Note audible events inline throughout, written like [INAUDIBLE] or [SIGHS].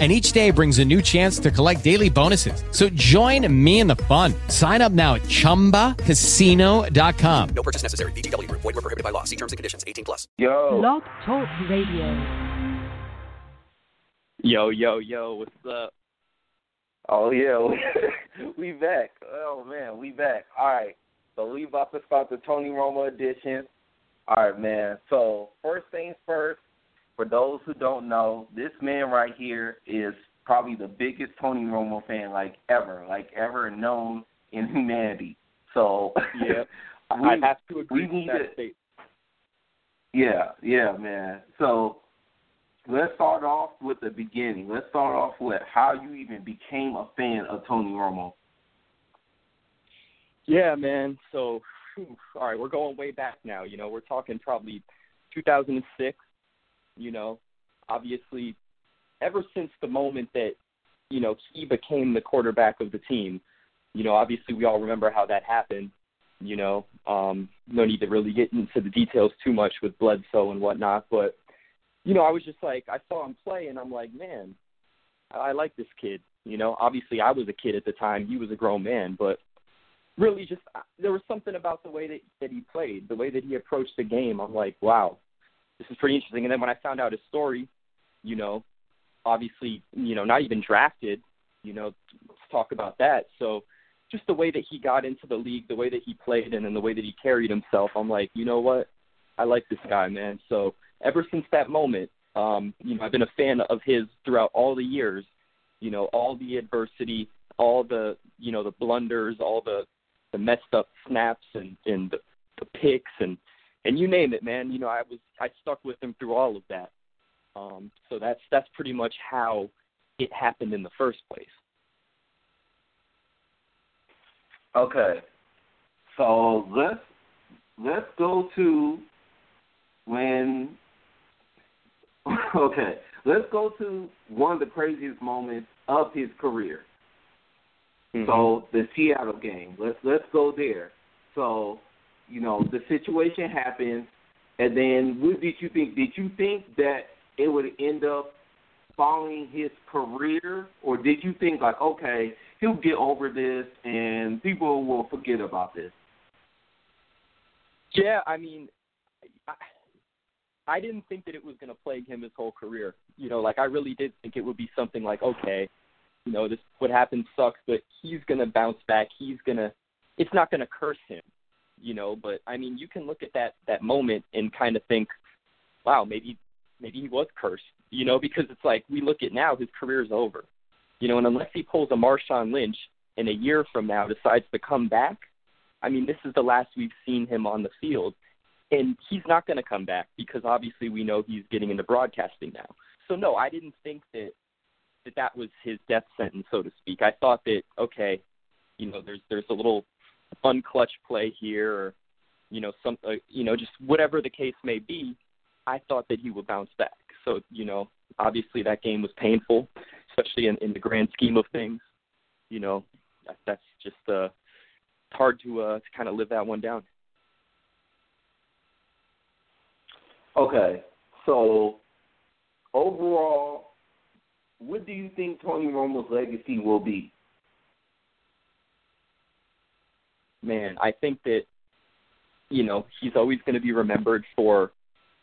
and each day brings a new chance to collect daily bonuses. So join me in the fun. Sign up now at ChumbaCasino.com. No purchase necessary. VGW. Void were prohibited by law. See terms and conditions. 18 plus. Yo. Blog Talk Radio. Yo, yo, yo, what's up? Oh yeah, [LAUGHS] we back. Oh man, we back. All right, so we about to start the Tony Romo edition. All right, man. So first things first. For those who don't know, this man right here is probably the biggest Tony Romo fan like ever, like ever known in humanity. So yeah, [LAUGHS] we, I have to agree with that to- statement. Yeah, yeah, man. So let's start off with the beginning. Let's start off with how you even became a fan of Tony Romo. Yeah, man. So, whew, all right, we're going way back now. You know, we're talking probably 2006. You know, obviously, ever since the moment that you know he became the quarterback of the team. You know, obviously, we all remember how that happened. You know, um, no need to really get into the details too much with Bledsoe and whatnot, but you know, I was just like, I saw him play, and I'm like, man, I, like this kid. You know, obviously, I was a kid at the time; he was a grown man, but really, just uh, there was something about the way that that he played, the way that he approached the game. I'm like, wow, this is pretty interesting. And then when I found out his story, you know, obviously, you know, not even drafted, you know, let's talk about that. So just the way that he got into the league, the way that he played, and then the way that he carried himself, I'm like, you know what? I like this guy, man. So ever since that moment, um, you know, I've been a fan of his throughout all the years. You know, all the adversity, all the you know the blunders, all the the messed up snaps and and the, the picks and and you name it, man. You know, I was I stuck with him through all of that. Um, so that's that's pretty much how it happened in the first place. Okay. So let's let's go to when [LAUGHS] okay. Let's go to one of the craziest moments of his career. So the Seattle game. Let's let's go there. So, you know, the situation happens and then what did you think? Did you think that it would end up following his career or did you think like, okay, he'll get over this and people will forget about this? Yeah, I mean, I, I didn't think that it was going to plague him his whole career. You know, like I really did think it would be something like, okay, you know, this what happened sucks, but he's going to bounce back. He's going to, it's not going to curse him, you know. But I mean, you can look at that that moment and kind of think, wow, maybe maybe he was cursed, you know, because it's like we look at now, his career is over, you know, and unless he pulls a Marshawn Lynch in a year from now decides to come back, I mean, this is the last we've seen him on the field, and he's not going to come back because obviously we know he's getting into broadcasting now. So no, I didn't think that that that was his death sentence, so to speak. I thought that okay, you know, there's there's a little fun clutch play here, or you know, some uh, you know, just whatever the case may be. I thought that he would bounce back. So you know, obviously that game was painful, especially in, in the grand scheme of things. You know, that, that's just uh, it's hard to uh, to kind of live that one down. Okay. So overall, what do you think Tony Romo's legacy will be? Man, I think that you know he's always going to be remembered for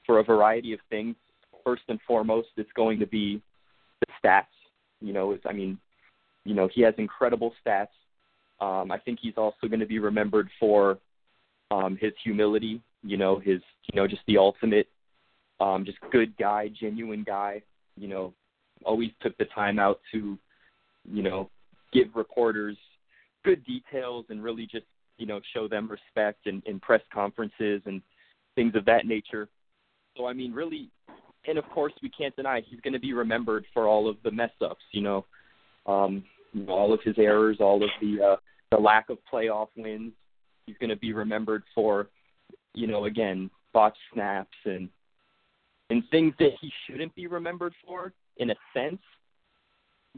for a variety of things. First and foremost, it's going to be the stats. You know, I mean, you know, he has incredible stats. Um, I think he's also going to be remembered for um, his humility. You know, his you know just the ultimate, um, just good guy, genuine guy. You know, always took the time out to, you know, give reporters good details and really just you know show them respect in, in press conferences and things of that nature. So I mean, really, and of course we can't deny he's going to be remembered for all of the mess ups. You know, um, all of his errors, all of the uh, the lack of playoff wins. He's going to be remembered for, you know, again botched snaps and and things that he shouldn't be remembered for in a sense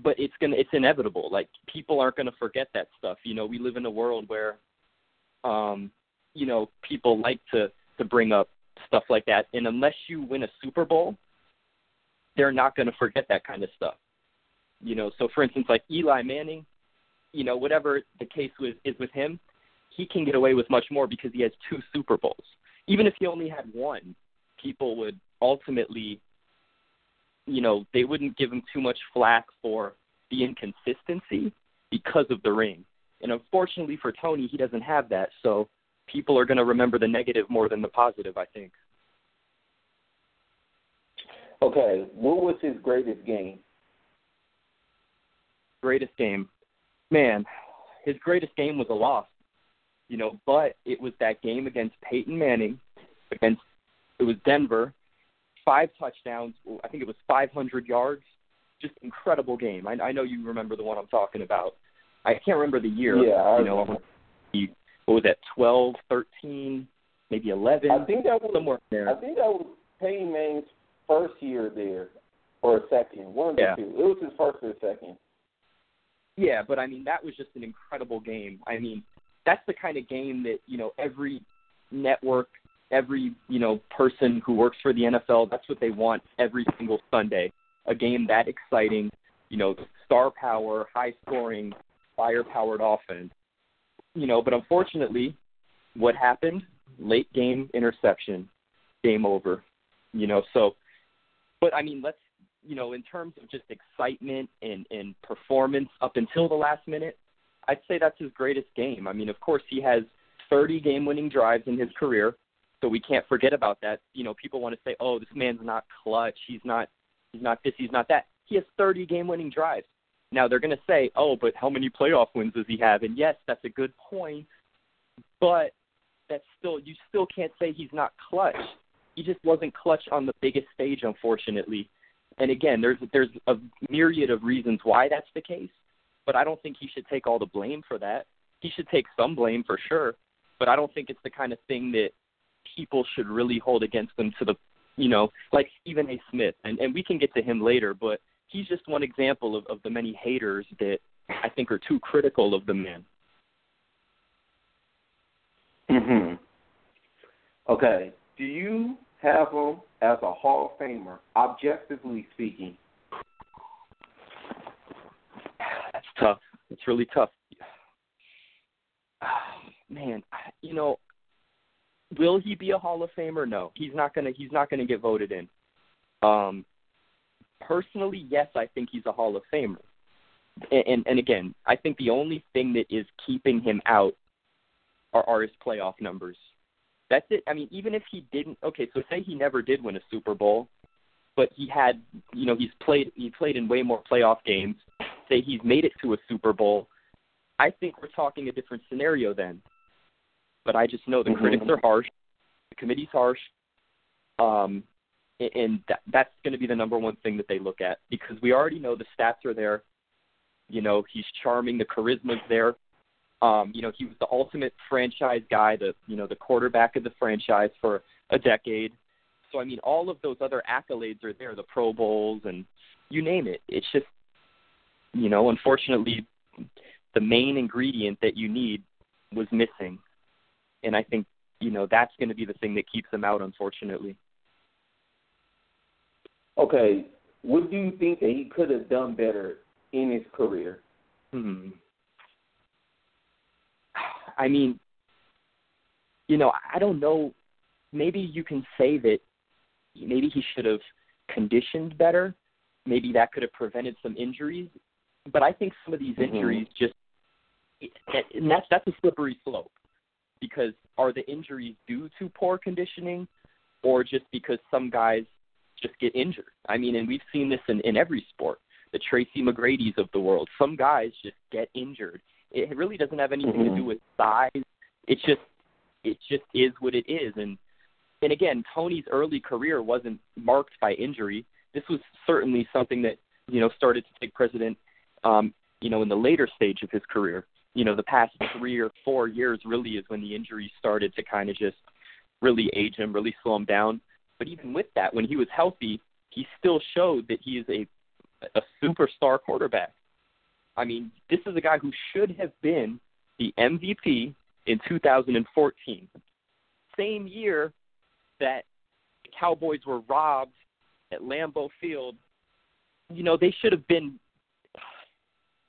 but it's gonna it's inevitable like people aren't gonna forget that stuff you know we live in a world where um you know people like to to bring up stuff like that. And unless you win a super bowl they're not going to forget that kind of stuff. You know so for instance like eli manning you know whatever the case was is with him he can get away with much more because he has two super bowls. Even if he only had one people would ultimately you know, they wouldn't give him too much flack for the inconsistency because of the ring. And unfortunately for Tony, he doesn't have that. So people are going to remember the negative more than the positive, I think. Okay, what was his greatest game? Greatest game. Man, his greatest game was a loss. You know, but it was that game against Peyton Manning against it was Denver five touchdowns. I think it was 500 yards. Just incredible game. I, I know you remember the one I'm talking about. I can't remember the year. Yeah, I you know, what was that? Twelve, thirteen, maybe 11. I think that was somewhere there. I think that was Peyton Manning's first year there, or second, one of yeah. the two. It was his first or second. Yeah, but I mean that was just an incredible game. I mean, that's the kind of game that you know every network every you know person who works for the NFL. That's what they want every single Sunday. A game that exciting, you know, star power, high scoring, fire powered offense. You know, but unfortunately, what happened? Late game interception, game over. You know, so. But I mean, let's you know, in terms of just excitement and and performance up until the last minute, I'd say that's his greatest game. I mean, of course, he has 30 game-winning drives in his career. So we can't forget about that. You know, people want to say, "Oh, this man's not clutch. He's not. He's not this. He's not that." He has 30 game-winning drives. Now they're going to say, "Oh, but how many playoff wins does he have?" And yes, that's a good point, but that's still you still can't say he's not clutch. He just wasn't clutch on the biggest stage, unfortunately. And again, there's there's a myriad of reasons why that's the case, but I don't think he should take all the blame for that. He should take some blame for sure, but I don't think it's the kind of thing that people should really hold against them to the you know like Stephen A. Smith, and and we can get to him later, but he's just one example of of the many haters that I think are too critical of the men. Mhm. Okay. Do you have him as a Hall of Famer, objectively speaking? That's tough. It's really tough. [SIGHS] Man, you know, will he be a Hall of Famer? No, he's not gonna. He's not gonna get voted in. Um, personally, yes, I think he's a Hall of Famer. And, and and again, I think the only thing that is keeping him out are, are his playoff numbers. That's it. I mean, even if he didn't, okay, so say he never did win a Super Bowl, but he had, you know, he's played he played in way more playoff games. Say he's made it to a Super Bowl. I think we're talking a different scenario then but I just know the mm-hmm. critics are harsh, the committee's harsh, um, and that, that's going to be the number one thing that they look at because we already know the stats are there. You know, he's charming, the charisma's there. Um, you know, he was the ultimate franchise guy, the you know the quarterback of the franchise for a decade. So I mean, all of those other accolades are there, the Pro Bowls and you name it. It's just, you know, unfortunately, the main ingredient that you need was missing and I think you know that's going to be the thing that keeps him out, unfortunately. Okay, what do you think that he could have done better in his career? Hmm. I mean, you know, I don't know. Maybe you can say that maybe he should have conditioned better. Maybe that could have prevented some injuries. But I think some of these mm-hmm. injuries just and that's that's a slippery slope because are the injuries due to poor conditioning or just because some guys just get injured? I mean, and we've seen this in, in every sport. The Tracy McGrady's of the world. Some guys just get injured. It really doesn't have anything mm-hmm. to do with size. It's just it just is what it is. And and again, Tony's early career wasn't marked by injury. This was certainly something that you know started to take precedent, um, you know, in the later stage of his career you know, the past three or four years really is when the injuries started to kind of just really age him, really slow him down. But even with that, when he was healthy, he still showed that he is a a superstar quarterback. I mean, this is a guy who should have been the MVP in 2014. Same year that the Cowboys were robbed at Lambeau Field. You know, they should have been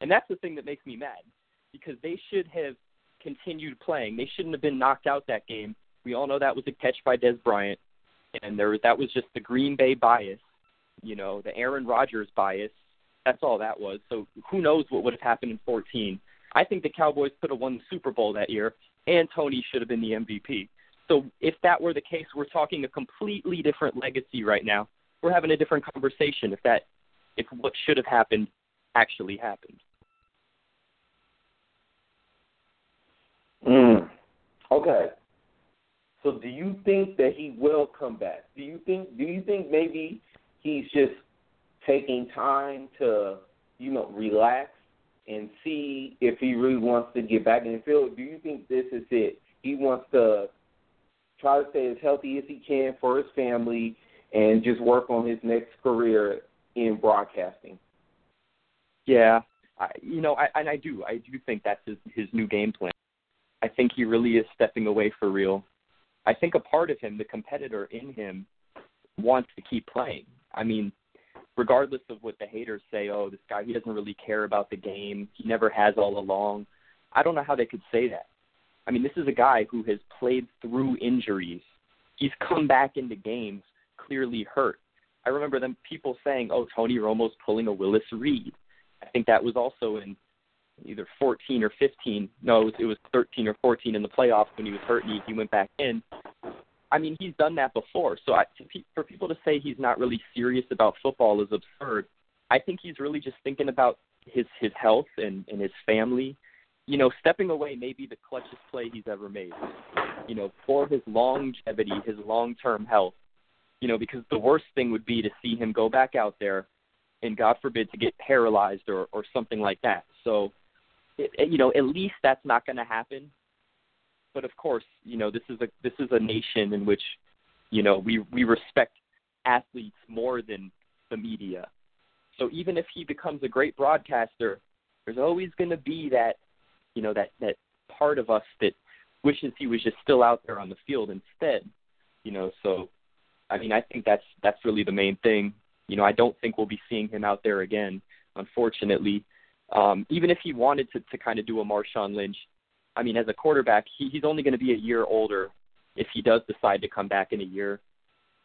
and that's the thing that makes me mad because they should have continued playing. They shouldn't have been knocked out that game. We all know that was a catch by Dez Bryant and there that was just the Green Bay bias, you know, the Aaron Rodgers bias. That's all that was. So who knows what would have happened in 14? I think the Cowboys could have won the Super Bowl that year, and Tony should have been the MVP. So if that were the case, we're talking a completely different legacy right now. We're having a different conversation if that if what should have happened actually happened. Mm. Okay. So do you think that he will come back? Do you think do you think maybe he's just taking time to, you know, relax and see if he really wants to get back in the field? Do you think this is it? He wants to try to stay as healthy as he can for his family and just work on his next career in broadcasting. Yeah, I, you know, I, and I do, I do think that's his his new game plan. I think he really is stepping away for real. I think a part of him, the competitor in him, wants to keep playing. I mean, regardless of what the haters say, oh, this guy he doesn't really care about the game. He never has all along. I don't know how they could say that. I mean, this is a guy who has played through injuries. He's come back into games clearly hurt. I remember them people saying, "Oh, Tony Romo's pulling a Willis Reed." I think that was also in either 14 or 15. No, it was, it was 13 or 14 in the playoffs when he was hurt and he, he went back in. I mean, he's done that before. So I, to, for people to say he's not really serious about football is absurd. I think he's really just thinking about his his health and and his family. You know, stepping away may be the clutchest play he's ever made. You know, for his longevity, his long term health. You know, because the worst thing would be to see him go back out there, and God forbid to get paralyzed or or something like that. So, you know, at least that's not going to happen but of course, you know, this is a this is a nation in which, you know, we we respect athletes more than the media. So even if he becomes a great broadcaster, there's always going to be that, you know, that that part of us that wishes he was just still out there on the field instead. You know, so I mean, I think that's that's really the main thing. You know, I don't think we'll be seeing him out there again, unfortunately. Um, even if he wanted to to kind of do a Marshawn Lynch, I mean, as a quarterback, he, he's only going to be a year older if he does decide to come back in a year,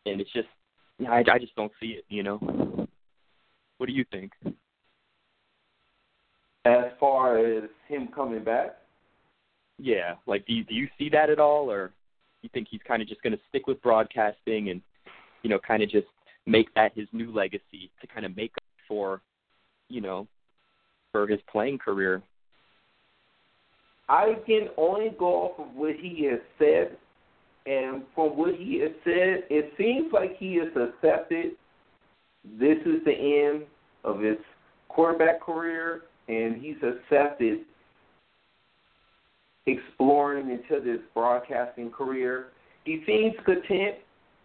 and it's just, I, I just don't see it. You know, what do you think? As far as him coming back, yeah, like do you, do you see that at all, or you think he's kind of just going to stick with broadcasting and, you know, kind of just make that his new legacy to kind of make up for, you know, for his playing career I can only go off of what he has said, and from what he has said, it seems like he has accepted this is the end of his quarterback career, and he's accepted exploring into this broadcasting career. He seems content,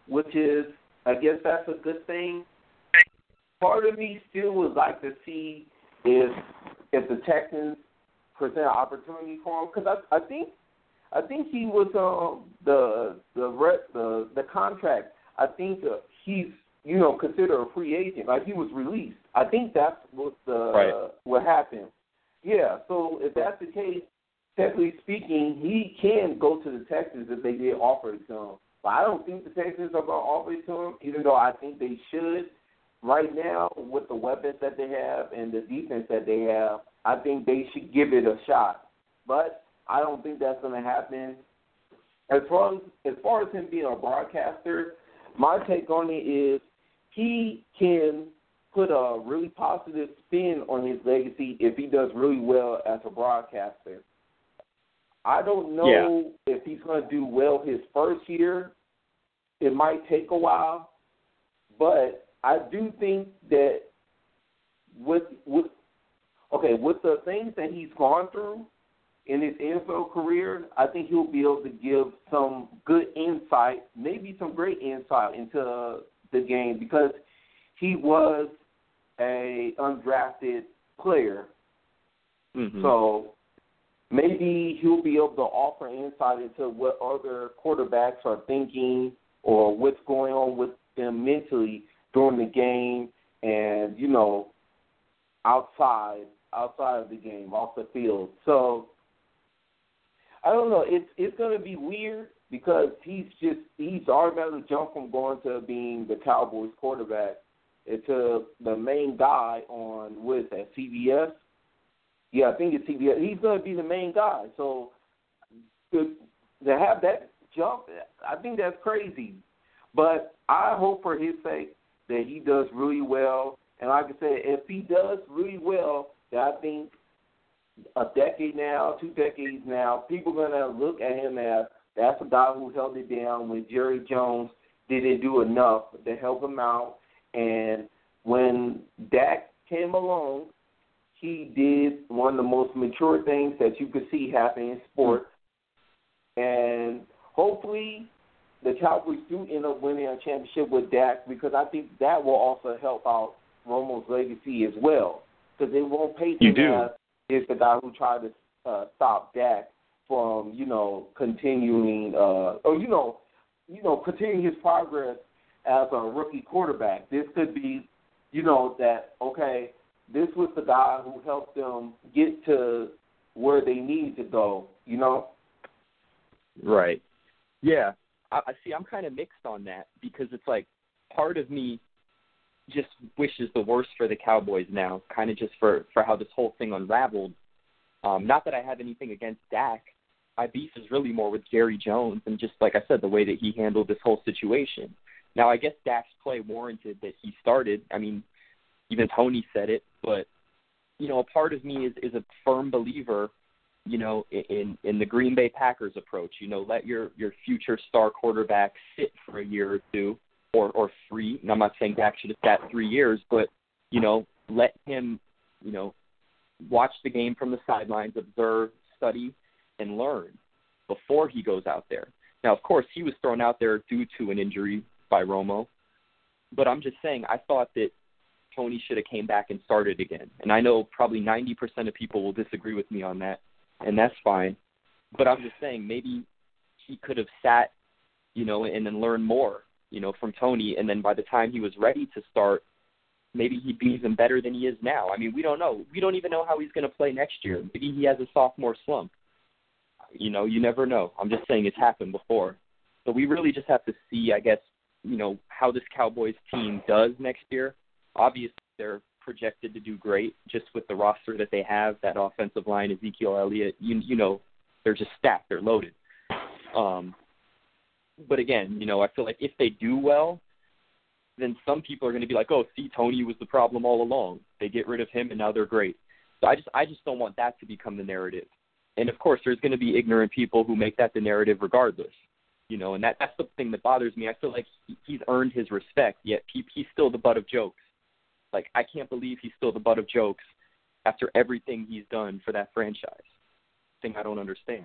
which is, I guess, that's a good thing. Part of me still would like to see if if the Texans present an opportunity for him because I I think I think he was um the the rep, the the contract. I think uh, he's you know considered a free agent. Like he was released. I think that's what the right. what happened. Yeah. So if that's the case, technically speaking, he can go to the Texans if they did offer it to him. But I don't think the Texans are going to offer it to him, even though I think they should. Right now, with the weapons that they have and the defense that they have, I think they should give it a shot. But I don't think that's going to happen. As far as as far as him being a broadcaster, my take on it is he can put a really positive spin on his legacy if he does really well as a broadcaster. I don't know yeah. if he's going to do well his first year. It might take a while, but I do think that with with okay, with the things that he's gone through, in his NFL career, I think he'll be able to give some good insight, maybe some great insight into the game because he was a undrafted player. Mm-hmm. So maybe he'll be able to offer insight into what other quarterbacks are thinking or what's going on with them mentally during the game and, you know, outside outside of the game, off the field. So I don't know. It's it's to be weird because he's just he's automatically jumped from going to being the Cowboys quarterback into the main guy on what is that CBS? Yeah, I think it's CBS. He's to be the main guy. So to to have that jump, I think that's crazy. But I hope for his sake that he does really well. And like I said, if he does really well, that I think a decade now, two decades now, people are gonna look at him as that's a guy who held it down when Jerry Jones didn't do enough to help him out. And when Dak came along, he did one of the most mature things that you could see happen in sports. And hopefully the Cowboys do end up winning a championship with Dak because I think that will also help out Romo's legacy as well. Because they won't paint You him do. as is the guy who tried to uh, stop Dak from, you know, continuing uh or you know, you know, continuing his progress as a rookie quarterback. This could be, you know, that okay, this was the guy who helped them get to where they need to go, you know? Right. Yeah. I, see. I'm kind of mixed on that because it's like part of me just wishes the worst for the Cowboys now, kind of just for for how this whole thing unraveled. Um, not that I have anything against Dak. My beef is really more with Jerry Jones and just like I said, the way that he handled this whole situation. Now I guess Dak's play warranted that he started. I mean, even Tony said it, but you know, a part of me is is a firm believer you know, in in the Green Bay Packers approach. You know, let your your future star quarterback sit for a year or two, or or three. And I'm not saying Dak should have sat three years, but you know, let him, you know, watch the game from the sidelines, observe, study, and learn before he goes out there. Now, of course, he was thrown out there due to an injury by Romo, but I'm just saying I thought that Tony should have came back and started again. And I know probably 90% of people will disagree with me on that and that's fine. But I'm just saying maybe he could have sat, you know, and then learned more, you know, from Tony, and then by the time he was ready to start, maybe he'd be even better than he is now. I mean, we don't know. We don't even know how he's going to play next year. Maybe he has a sophomore slump. You know, you never know. I'm just saying it's happened before. So we really just have to see, I guess, you know, how this Cowboys team does next year. Obviously, they're projected to do great just with the roster that they have. That offensive line, Ezekiel Elliott, you you know, they're just stacked, they're loaded. Um, but again, you know, I feel like if they do well, then some people are going to be like, "Oh, see, Tony was the problem all along. They get rid of him, and now they're great." So I just I just don't want that to become the narrative. And of course, there's going to be ignorant people who make that the narrative regardless. You know, and that that's the thing that bothers me. I feel like he, he's earned his respect, yet he, he's still the butt of jokes. Like I can't believe he's still the butt of jokes after everything he's done for that franchise. Thing I don't understand.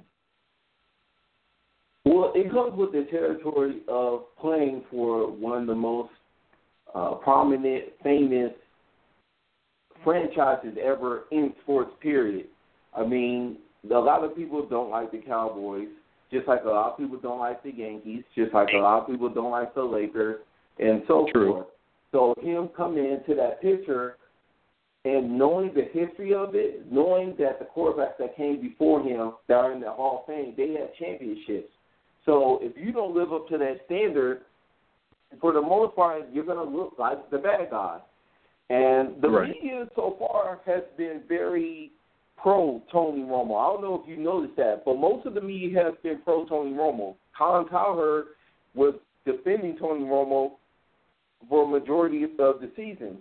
Well, it comes with the territory of playing for one of the most uh, prominent, famous franchises ever in sports. Period. I mean, a lot of people don't like the Cowboys, just like a lot of people don't like the Yankees, just like a lot of people don't like the Lakers, and so True. forth. So him coming into that picture and knowing the history of it, knowing that the quarterbacks that came before him that are in the Hall of Fame, they had championships. So if you don't live up to that standard, for the most part, you're going to look like the bad guy. And the Right. media so far has been very pro Tony Romo. I don't know if you noticed that, but most of the media has been pro Tony Romo. Colin Cowherd was defending Tony Romo for a majority of the season.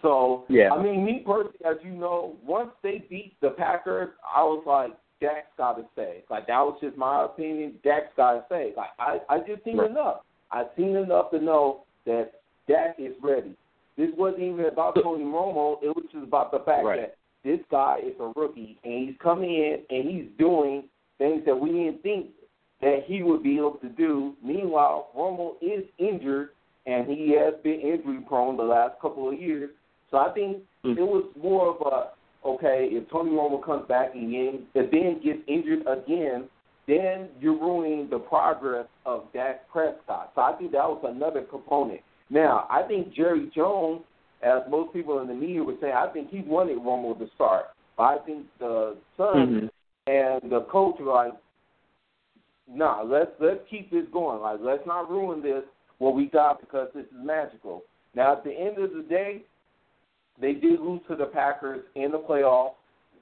So, Yeah. I mean, me personally, as you know, once they beat the Packers, I was like, Dak's got to stay. Like that was just my opinion. Dak's got to stay. Like I, I just seen Right. enough. I seen enough to know that Dak is ready. This wasn't even about Tony Romo. It was just about the fact Right. that this guy is a rookie and he's coming in and he's doing things that we didn't think that he would be able to do. Meanwhile, Romo is injured and he has been injury prone the last couple of years. So I think mm-hmm. it was more of a okay, if Tony Romo comes back again, if then gets injured again, then you're ruining the progress of Dak Prescott. So I think that was another component. Now, I think Jerry Jones, as most people in the media would say, I think he wanted Romo to start. But I think the son mm-hmm. and the coach were like, nah, let's let's keep this going. Like let's not ruin this what we got because this is magical. Now at the end of the day, they did lose to the Packers in the playoffs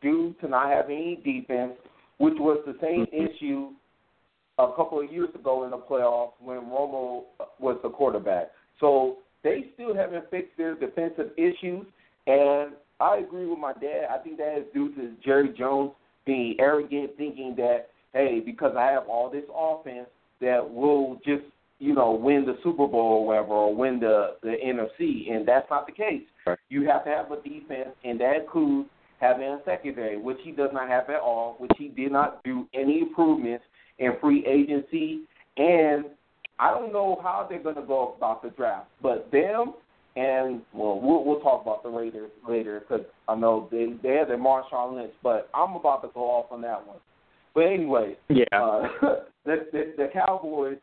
due to not having any defense, which was the same mm-hmm. issue a couple of years ago in the playoffs when Romo was the quarterback. So they still haven't fixed their defensive issues, and I agree with my dad. I think that is due to Jerry Jones being arrogant, thinking that hey, because I have all this offense, that we'll just you know win the Super Bowl or whatever, or win the the NFC, and that's not the case. Right. You have to have a defense, and that includes having a secondary, which he does not have at all, which he did not do any improvements in free agency, and I don't know how they're going to go about the draft, but them and well, we'll we'll talk about the Raiders later because I know they they have their Marshawn Lynch, but I'm about to go off on that one. But anyway, yeah, uh, [LAUGHS] the, the the Cowboys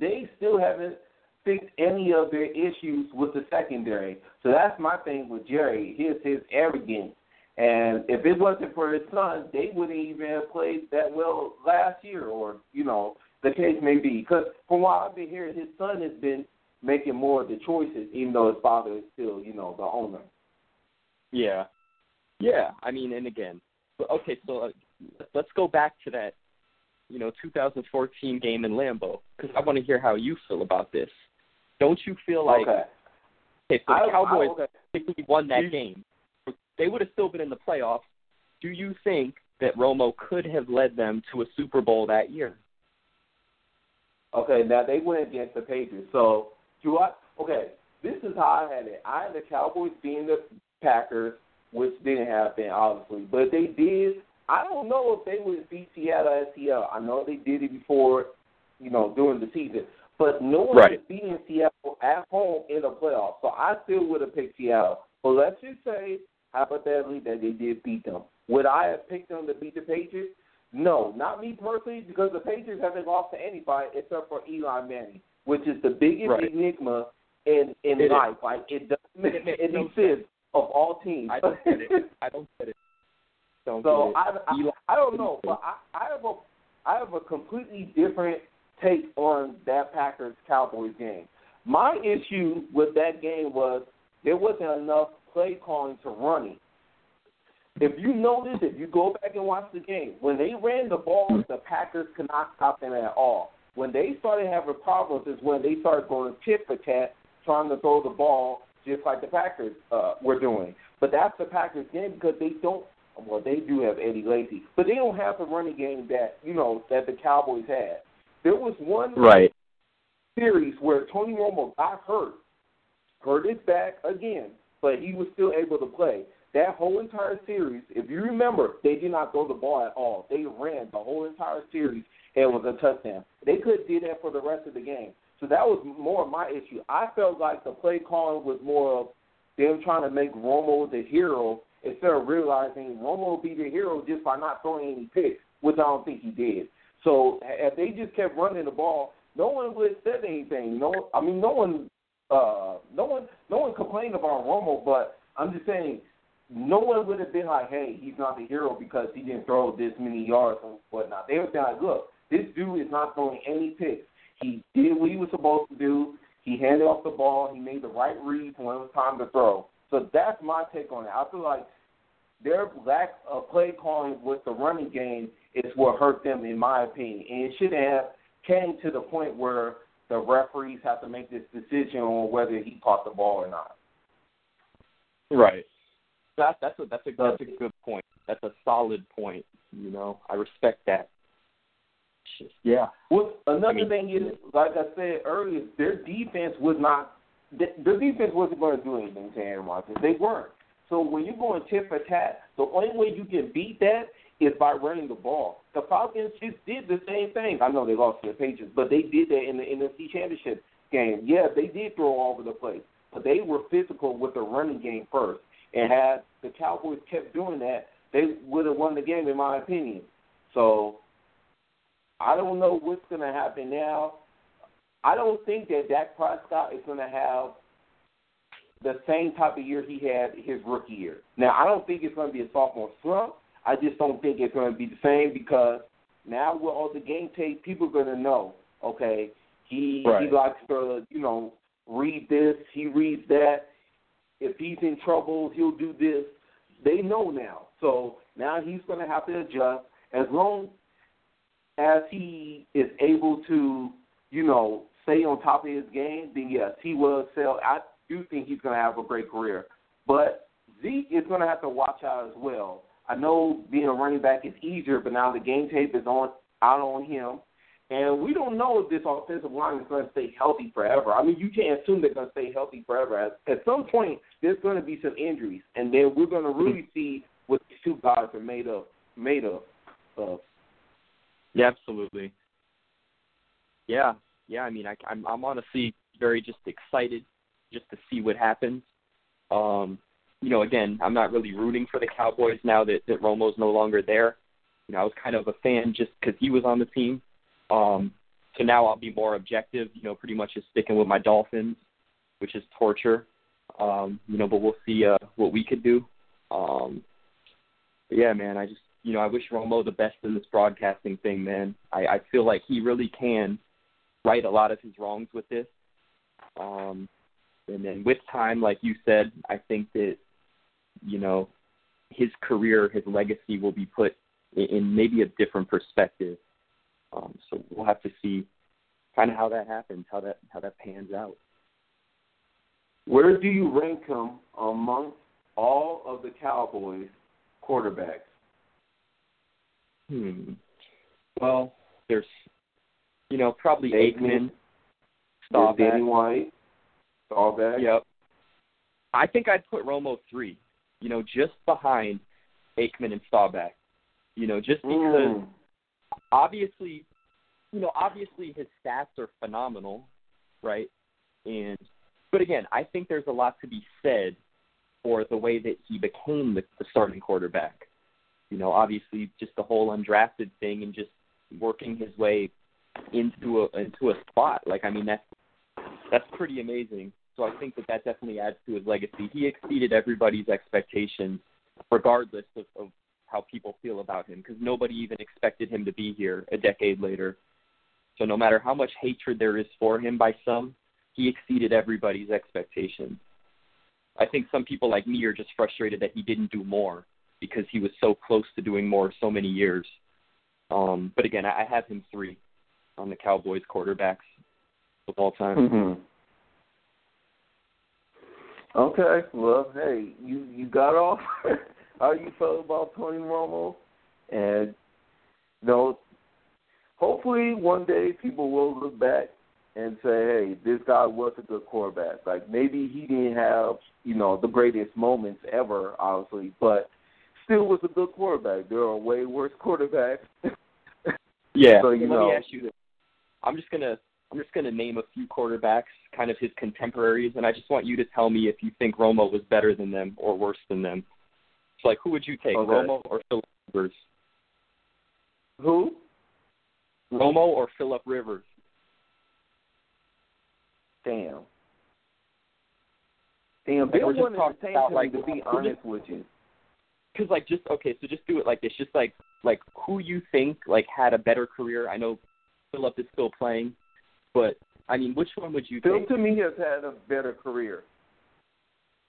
they still haven't fixed any of their issues with the secondary. So that's my thing with Jerry. His his arrogance. And if it wasn't for his son, they wouldn't even have played that well last year, or you know, the case may be. Because from what I've been hearing, his son has been making more of the choices, even though his father is still, you know, the owner. Yeah, yeah. I mean, and again, okay. So uh, let's go back to that, you know, 2014 game in Lambeau because I want to hear how you feel about this. Don't you feel like okay. if the I, Cowboys I, okay. won that game, they would have still been in the playoffs. Do you think that Romo could have led them to a Super Bowl that year? Okay, now they went against the Patriots. So, do I? Okay, this is how I had it. I had the Cowboys being the Packers, which didn't happen, obviously. But they did. I don't know if they would beat Seattle at Seattle. I know they did it before, you know, during the season. But no one right. is beating Seattle at home in the playoffs. So I still would have picked Seattle. But let's just say, hypothetically, that they did beat them. Would I have picked them to beat the Patriots? No, not me personally, because the Patriots haven't lost to anybody except for Eli Manning, which is the biggest right. enigma in in it life. Is. Like it doesn't it, it, it no exists of all teams. I don't get it. I don't get it. Don't so. I, I I don't know, but I, I have a I have a completely different take on that Packers Cowboys game. My issue with that game was there wasn't enough play calling to run it. If you notice, if you go back and watch the game, when they ran the ball, the Packers could not stop them at all. When they started having problems is when they started going tit for tat, trying to throw the ball just like the Packers uh, were doing. But that's the Packers game because they don't. Well, they do have Eddie Lacy, but they don't have the running game that you know that the Cowboys had. There was one right series where Tony Romo got hurt, hurt his back again, but he was still able to play. That whole entire series, if you remember, they did not throw the ball at all. They ran the whole entire series and it was a touchdown. They could do that for the rest of the game. So that was more of my issue. I felt like the play calling was more of them trying to make Romo the hero instead of realizing Romo will be the hero just by not throwing any picks, which I don't think he did. So if they just kept running the ball, no one would have said anything. No, I mean no one, uh, no one, no one complained about Romo. But I'm just saying no one would have been like, hey, he's not the hero because he didn't throw this many yards and whatnot. They would be like, look, this dude is not throwing any picks. He did what he was supposed to do. He handed off the ball. He made the right reads when it was time to throw. So that's my take on it. I feel like their lack of uh, play calling with the running game is what hurt them, in my opinion. And it shouldn't have came to the point where the referees have to make this decision on whether he caught the ball or not. Right. That, that's a that's a that's a good point. That's a solid point. You know, I respect that. Yeah. Well, another I mean, thing is, like I said earlier, their defense was not. Their defense wasn't going to do anything to Aaron Rodgers. They weren't. So when you're going tit for tat, the only way you can beat that is by running the ball. The Falcons just did the same thing. I know they lost to the Patriots, but they did that in the NFC Championship game. Yeah, they did throw all over the place, but they were physical with the running game first. And had the Cowboys kept doing that, they would have won the game, in my opinion. So I don't know what's going to happen now. I don't think that Dak Prescott is going to have the same type of year he had his rookie year. Now, I don't think it's going to be a sophomore slump. I just don't think it's going to be the same because now with all the game tape, people are going to know, okay, he Right. he likes to, you know, read this, he reads that. If he's in trouble, he'll do this. They know now. So now he's going to have to adjust. As long as he is able to, you know, stay on top of his game, then yes, he will excel. I do think he's going to have a great career. But Zeke is going to have to watch out as well. I know being a running back is easier, but now the game tape is on out on him. And we don't know if this offensive line is going to stay healthy forever. I mean, you can't assume they're going to stay healthy forever. At, at some point, there's going to be some injuries, and then we're going to really mm-hmm. see what these two guys are made of. Made of. of. Yeah, absolutely. Yeah, yeah. I mean, I, I'm I'm honestly very just excited just to see what happens. Um, you know, again, I'm not really rooting for the Cowboys now that that Romo's no longer there. You know, I was kind of a fan just because he was on the team. Um, so now I'll be more objective. You know, pretty much just sticking with my Dolphins, which is torture. Um, you know, but we'll see uh, what we could do. Um, but yeah, man, I just you know, I wish Romo the best in this broadcasting thing, man. I, I feel like he really can right a lot of his wrongs with this. Um, and then with time, like you said, I think that, you know, his career, his legacy will be put in, in maybe a different perspective. Um, so we'll have to see kind of how that happens, how that how that pans out. Where do you rank him amongst all of the Cowboys quarterbacks? Hmm. Well, there's, you know, probably Aikman, Aikman, Danny Staubach. White, Staubach. Yep. I think I'd put Romo three. You know, just behind Aikman and Staubach. You know, just because Mm. obviously, you know, obviously his stats are phenomenal, right? And but again, I think there's a lot to be said for the way that he became the, the starting quarterback. You know, obviously just the whole undrafted thing and just working his way into a into a spot. Like I mean that's that's pretty amazing. So I think that that definitely adds to his legacy. He exceeded everybody's expectations, regardless of, of how people feel about him, because nobody even expected him to be here a decade later. So no matter how much hatred there is for him by some, he exceeded everybody's expectations. I think some people like me are just frustrated that he didn't do more because he was so close to doing more so many years. Um, but again, I have him three on the Cowboys quarterbacks of all time. Mm-hmm. Okay, well, hey, you you got off [LAUGHS] how you felt about Tony Romo, and you know, hopefully one day people will look back and say, hey, this guy was a good quarterback. Like maybe he didn't have you know the greatest moments ever, obviously, but still was a good quarterback. There are way worse quarterbacks. [LAUGHS] Yeah. So, you let know- me ask you this. I'm just gonna I'm just gonna name a few quarterbacks, kind of his contemporaries, and I just want you to tell me if you think Romo was better than them or worse than them. So like who would you take, Okay. Romo or Philip Rivers? Who? Romo or Philip Rivers? Damn. Damn, Like, Bill just wanted to about, like, to be we're just- honest with you. Because like just okay, so just do it like this. Just like like who you think like had a better career. I know Philip is still playing, but I mean, which one would you Phil take? to me has had a better career.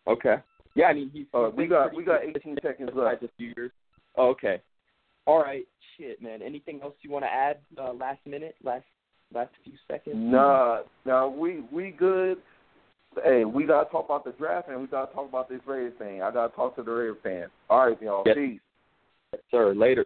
Okay. Yeah, I mean he's. Uh, we got we got 18 seconds left. a few years. Oh, okay. All right. Shit, man. Anything else you want to add? Uh, last minute, last last few seconds. Nah, nah, we we good. Hey, we gotta talk about the draft and we gotta talk about this Raiders thing. I gotta talk to the Raiders fans. All right, y'all. Yes. Peace. Yes, sir. Later.